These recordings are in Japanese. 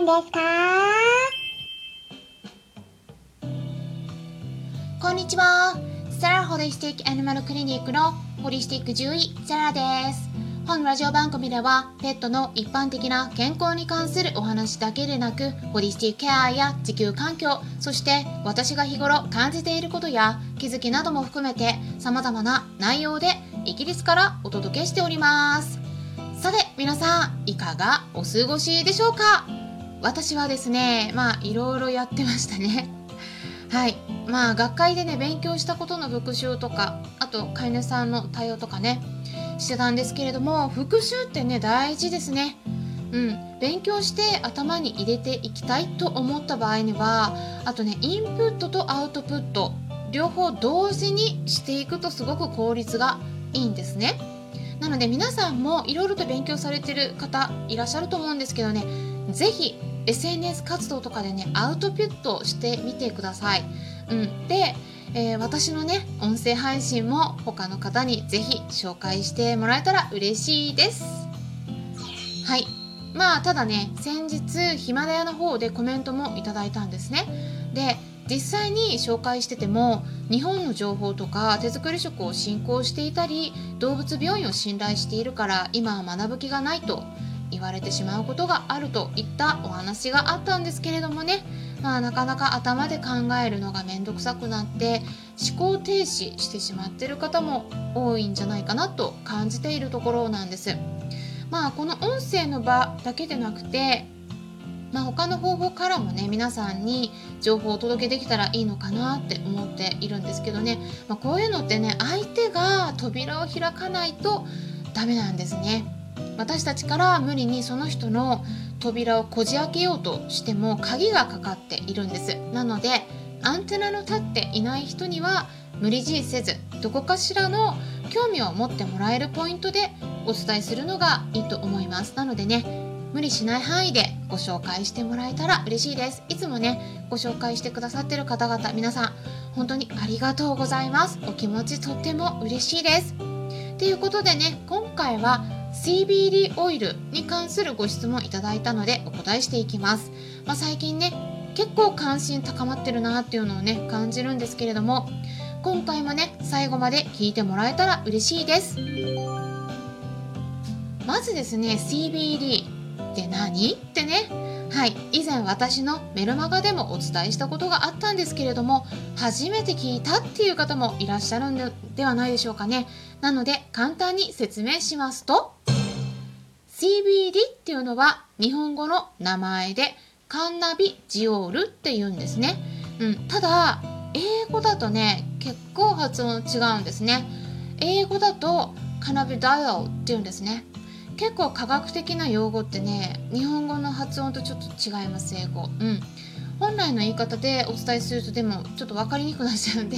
んですか？こんにちは。セラホリスティックアニマルクリニックのホリスティック獣医、セラです。本ラジオ番組では、ペットの一般的な健康に関するお話だけでなく、ホリスティックケアや地球環境、そして私が日頃感じていることや気づきなども含めて、様々な内容でイギリスからお届けしております。さて、皆さん、いかがお過ごしでしょうか？私はですね、まあ、いろいろやってましたね。はい。まあ学会でね勉強したことの復習とかあと飼い主さんの対応とかねしてたんですけれども復習ってね大事ですね。うん。勉強して頭に入れていきたいと思った場合にはあとねインプットとアウトプット両方同時にしていくとすごく効率がいいんですね。なので皆さんもいろいろと勉強されてる方いらっしゃると思うんですけどね是非 SNS 活動とかでねアウトプットしてみてください。うん、で、えー、私のね音声配信も他の方に是非紹介してもらえたら嬉しいです。はいまあただね先日ヒマラヤの方でコメントもいただいたんですね。で実際に紹介してても日本の情報とか手作り食を進行していたり動物病院を信頼しているから今は学ぶ気がないと言われてしまうことがあるといったお話があったんですけれどもね、まあ、なかなか頭で考えるのが面倒くさくなって思考停止してしまってる方も多いんじゃないかなと感じているところなんです。まあこの音声の場だけでなくてまあ、他の方法からもね皆さんに情報をお届けできたらいいのかなって思っているんですけどね、まあ、こういうのってね相手が扉を開かないとダメなんですね。私たちから無理にその人の扉をこじ開けようとしても鍵がかかっているんです。なのでアンテナの立っていない人には無理強いせずどこかしらの興味を持ってもらえるポイントでお伝えするのがいいと思います。なのでね無理しない範囲でご紹介してもらえたら嬉しいです。いつもねご紹介してくださってる方々皆さん本当にありがとうございます。お気持ちとっても嬉しいです。ということでね今回は CBD オイルに関するご質問いただいたのでお答えしていきます、まあ、最近ね結構関心高まってるなっていうのをね感じるんですけれども今回もね最後まで聞いてもらえたら嬉しいです。まずですね CBD って何？ってね。はい以前私のメルマガでもお伝えしたことがあったんですけれども初めて聞いたっていう方もいらっしゃるんではないでしょうかね。なので簡単に説明しますと CBD っていうのは日本語の名前でカンナビジオールって言うんですね、うん、ただ英語だとね結構発音違うんですね。英語だとカナビダイオルって言うんですね。結構科学的な用語ってね日本語の発音とちょっと違います英語。うん。本来の言い方でお伝えするとでもちょっと分かりにくくなっちゃうんで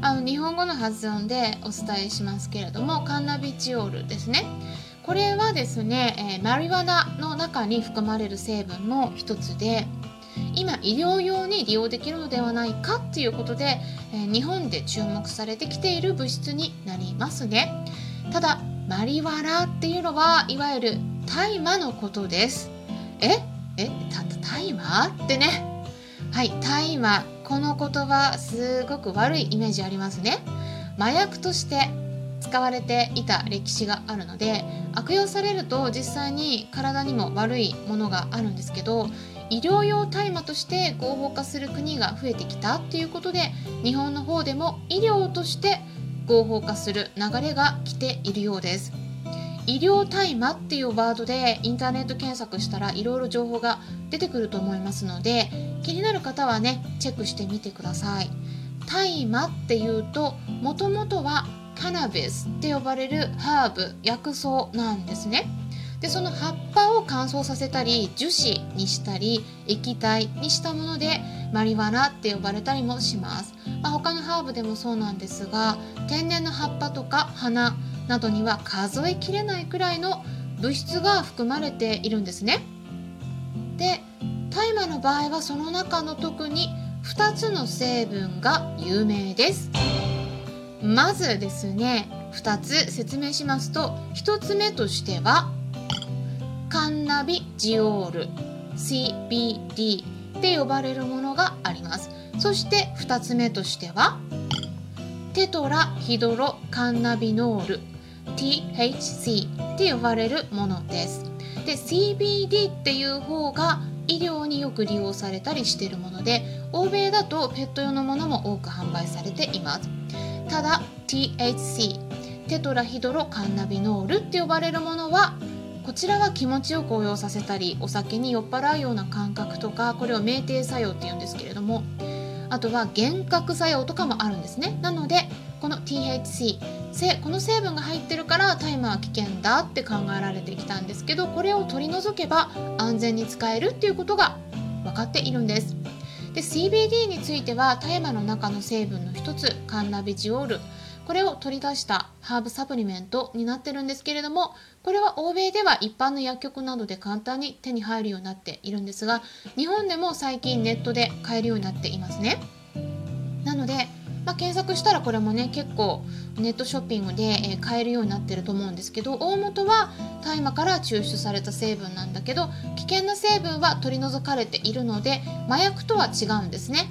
あの日本語の発音でお伝えしますけれどもカンナビチオールですね。これはですね、えー、マリワナの中に含まれる成分の一つで今医療用に利用できるのではないかっていうことで、えー、日本で注目されてきている物質になりますね。ただマリワラっていうのはいわゆる大麻のことです。え？え？た大麻？ってね。はい大麻。この言葉すごく悪いイメージありますね。麻薬として使われていた歴史があるので悪用されると実際に体にも悪いものがあるんですけど医療用大麻として合法化する国が増えてきたっていうことで日本の方でも医療として合法化する流れが来ているようです。医療大麻っていうワードでインターネット検索したらいろいろ情報が出てくると思いますので気になる方はねチェックしてみてください。大麻っていうともともとはカナビスって呼ばれるハーブ薬草なんですね。でその葉っぱを乾燥させたり樹脂にしたり液体にしたものでマリワナって呼ばれたりもします、まあ、他のハーブでもそうなんですが天然の葉っぱとか花などには数えきれないくらいの物質が含まれているんですね。で大麻の場合はその中の特に2つの成分が有名です。まずですね2つ説明しますと1つ目としてはカンナビジオール CBD って呼ばれるものがあります。そして2つ目としてはテトラヒドロカンナビノール THC って呼ばれるものです。で CBD っていう方が医療によく利用されたりしているもので欧米だとペット用のものも多く販売されています。ただ THC テトラヒドロカンナビノールって呼ばれるものはこちらは気持ちよく応用させたりお酒に酔っ払うような感覚とかこれを酩酊作用って言うんですけれどもあとは幻覚作用とかもあるんですね。なのでこの THC この成分が入ってるから大麻は危険だって考えられてきたんですけどこれを取り除けば安全に使えるっていうことが分かっているんです。で CBD については大麻の中の成分の一つカンナビジオール。これを取り出したハーブサプリメントになってるんですけれどもこれは欧米では一般の薬局などで簡単に手に入るようになっているんですが日本でも最近ネットで買えるようになっていますね。なので、まあ、検索したらこれもね結構ネットショッピングで、え買えるようになってると思うんですけど大元は大麻から抽出された成分なんだけど危険な成分は取り除かれているので麻薬とは違うんですね。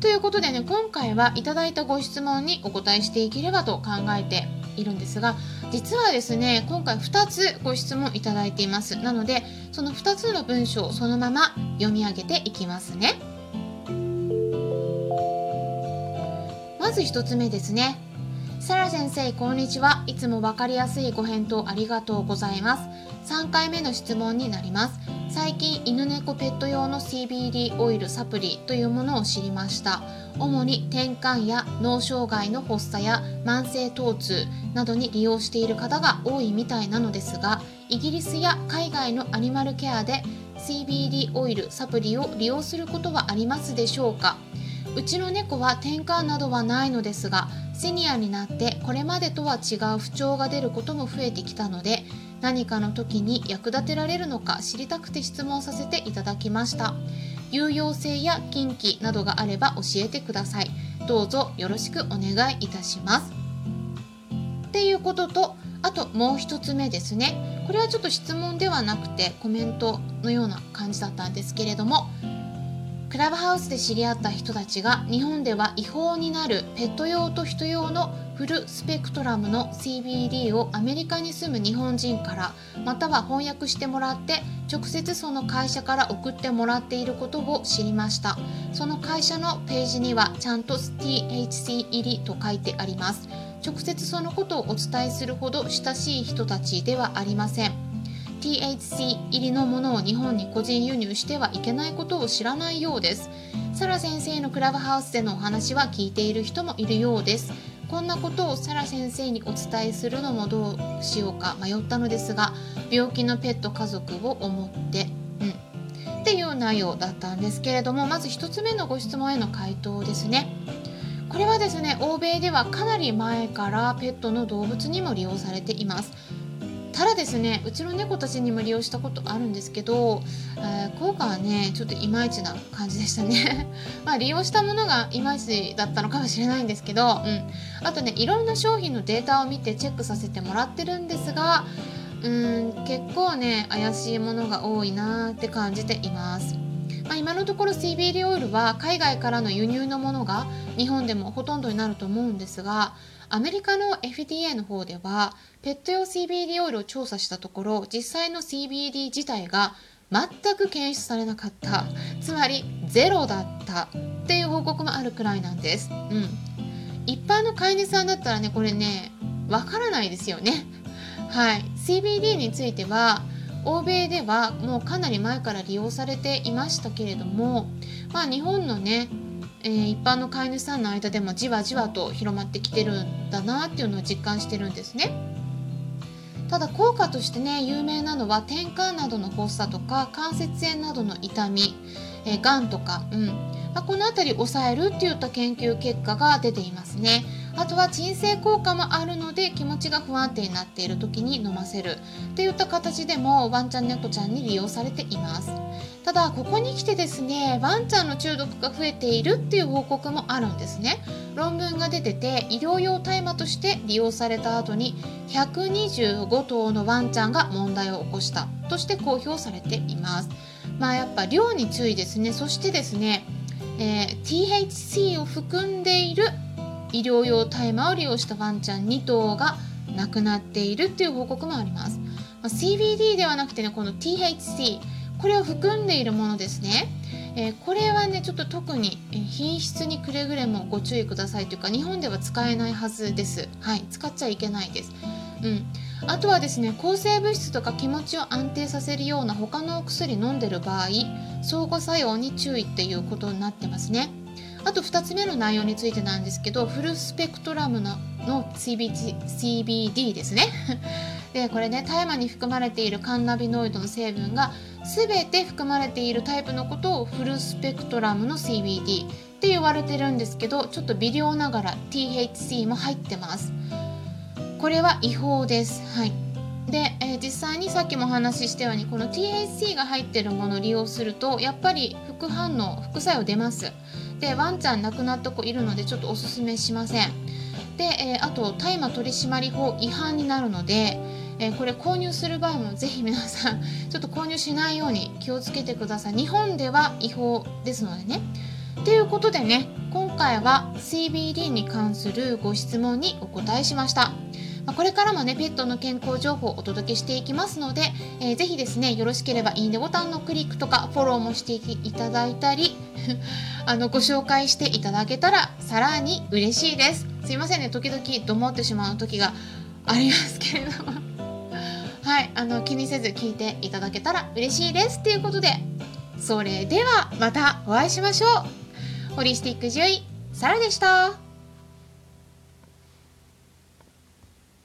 ということでね今回はいただいたご質問にお答えしていければと考えているんですが実はですね今回2つご質問いただいています。なのでその2つの文章をそのまま読み上げていきますね。ず1つ目ですね。サラ先生こんにちは。いつも分かりやすいご返答ありがとうございます。3回目の質問になります。最近犬猫ペット用の CBD オイルサプリというものを知りました。主に転換や脳障害の発作や慢性疼痛などに利用している方が多いみたいなのですがイギリスや海外のアニマルケアで CBD オイルサプリを利用することはありますでしょうか？うちの猫は転換などはないのですがシニアになってこれまでとは違う不調が出ることも増えてきたので何かの時に役立てられるのか知りたくて質問させていただきました。有用性や近畿などがあれば教えてください。どうぞよろしくお願いいたします。っていうこととあともう一つ目ですね。これはちょっと質問ではなくてコメントのような感じだったんですけれどもクラブハウスで知り合った人たちが日本では違法になるペット用と人用のフルスペクトラムの CBD をアメリカに住む日本人からまたは翻訳してもらって直接その会社から送ってもらっていることを知りましたその会社のページにはちゃんと THC 入りと書いてあります。直接そのことをお伝えするほど親しい人たちではありません。THC 入りのものを日本に個人輸入してはいけないことを知らないようです。サラ先生のクラブハウスでのお話は聞いている人もいるようです。こんなことをサラ先生にお伝えするのもどうしようか迷ったのですが病気のペット家族を思ってうん。っていう内容だったんですけれどもまず1つ目のご質問への回答ですね。これはですね欧米ではかなり前からペットの動物にも利用されています。ただですねうちの猫たちにも利用したことあるんですけど、えー、効果はねちょっといまいちな感じでしたね まあ利用したものがいまいちだったのかもしれないんですけど、うん、あとねいろんな商品のデータを見てチェックさせてもらってるんですがうん結構ね怪しいものが多いなって感じています。まあ、今のところ CBD オイルは海外からの輸入のものが日本でもほとんどになると思うんですがアメリカの FDA の方ではペット用 CBD オイルを調査したところ実際の CBD 自体が全く検出されなかった。つまりゼロだった。っていう報告もあるくらいなんです、うん、一般の飼い主さんだったらねこれねわからないですよね。はい。CBD については欧米ではもうかなり前から利用されていましたけれどもまあ日本のねえー、一般の飼い主さんの間でもじわじわと広まってきてるんだなっていうのを実感してるんですね。ただ効果としてね有名なのは転換などの発作とか関節炎などの痛み、えー、がんとか、うんまあ、この辺り抑えるっていった研究結果が出ていますね。あとは鎮静効果もあるので気持ちが不安定になっている時に飲ませるといった形でもワンちゃん猫ちゃんに利用されています。ただここに来てですねワンちゃんの中毒が増えているっていう報告もあるんですね。論文が出てて医療用大麻として利用された後に125頭のワンちゃんが問題を起こしたとして公表されています。まあやっぱ量に注意ですね。そしてですね、えー、THC を含んでいる医療用大麻を利用したワンちゃん2頭が亡くなっているっていう報告もあります、ま、CBD ではなくてねこの THC これを含んでいるものですね。えー、これはねちょっと特に品質にくれぐれもご注意くださいというか日本では使えないはずです。はい使っちゃいけないです。うん。あとはですね抗生物質とか気持ちを安定させるような他のお薬飲んでる場合相互作用に注意っていうことになってますね。あと2つ目の内容についてなんですけどフルスペクトラムのの CBD, CBD ですね。でこれね大麻に含まれているカンナビノイドの成分が全て含まれているタイプのことをフルスペクトラムの CBD って言われてるんですけどちょっと微量ながら THC も入ってます。これは違法です。はい。で、えー、実際にさっきもお話ししたようにこの THC が入ってるものを利用するとやっぱり副反応副作用出ます。でワンちゃん亡くなった子いるのでちょっとおすすめしません。で、えー、あと大麻取締法違反になるのでえー、これ購入する場合もぜひ皆さん ちょっと購入しないように気をつけてください。日本では違法ですのでね。ということでね今回は CBD に関するご質問にお答えしました。これからもねペットの健康情報をお届けしていきますので、えー、ぜひですねよろしければいいねボタンのクリックとかフォローもしていただいたり あのご紹介していただけたらさらに嬉しいです。すいませんね時々どもってしまう時がありますけれども。はいあの気にせず聞いていただけたら嬉しいです。ということでそれではまたお会いしましょう。ホリスティック獣医サラでした。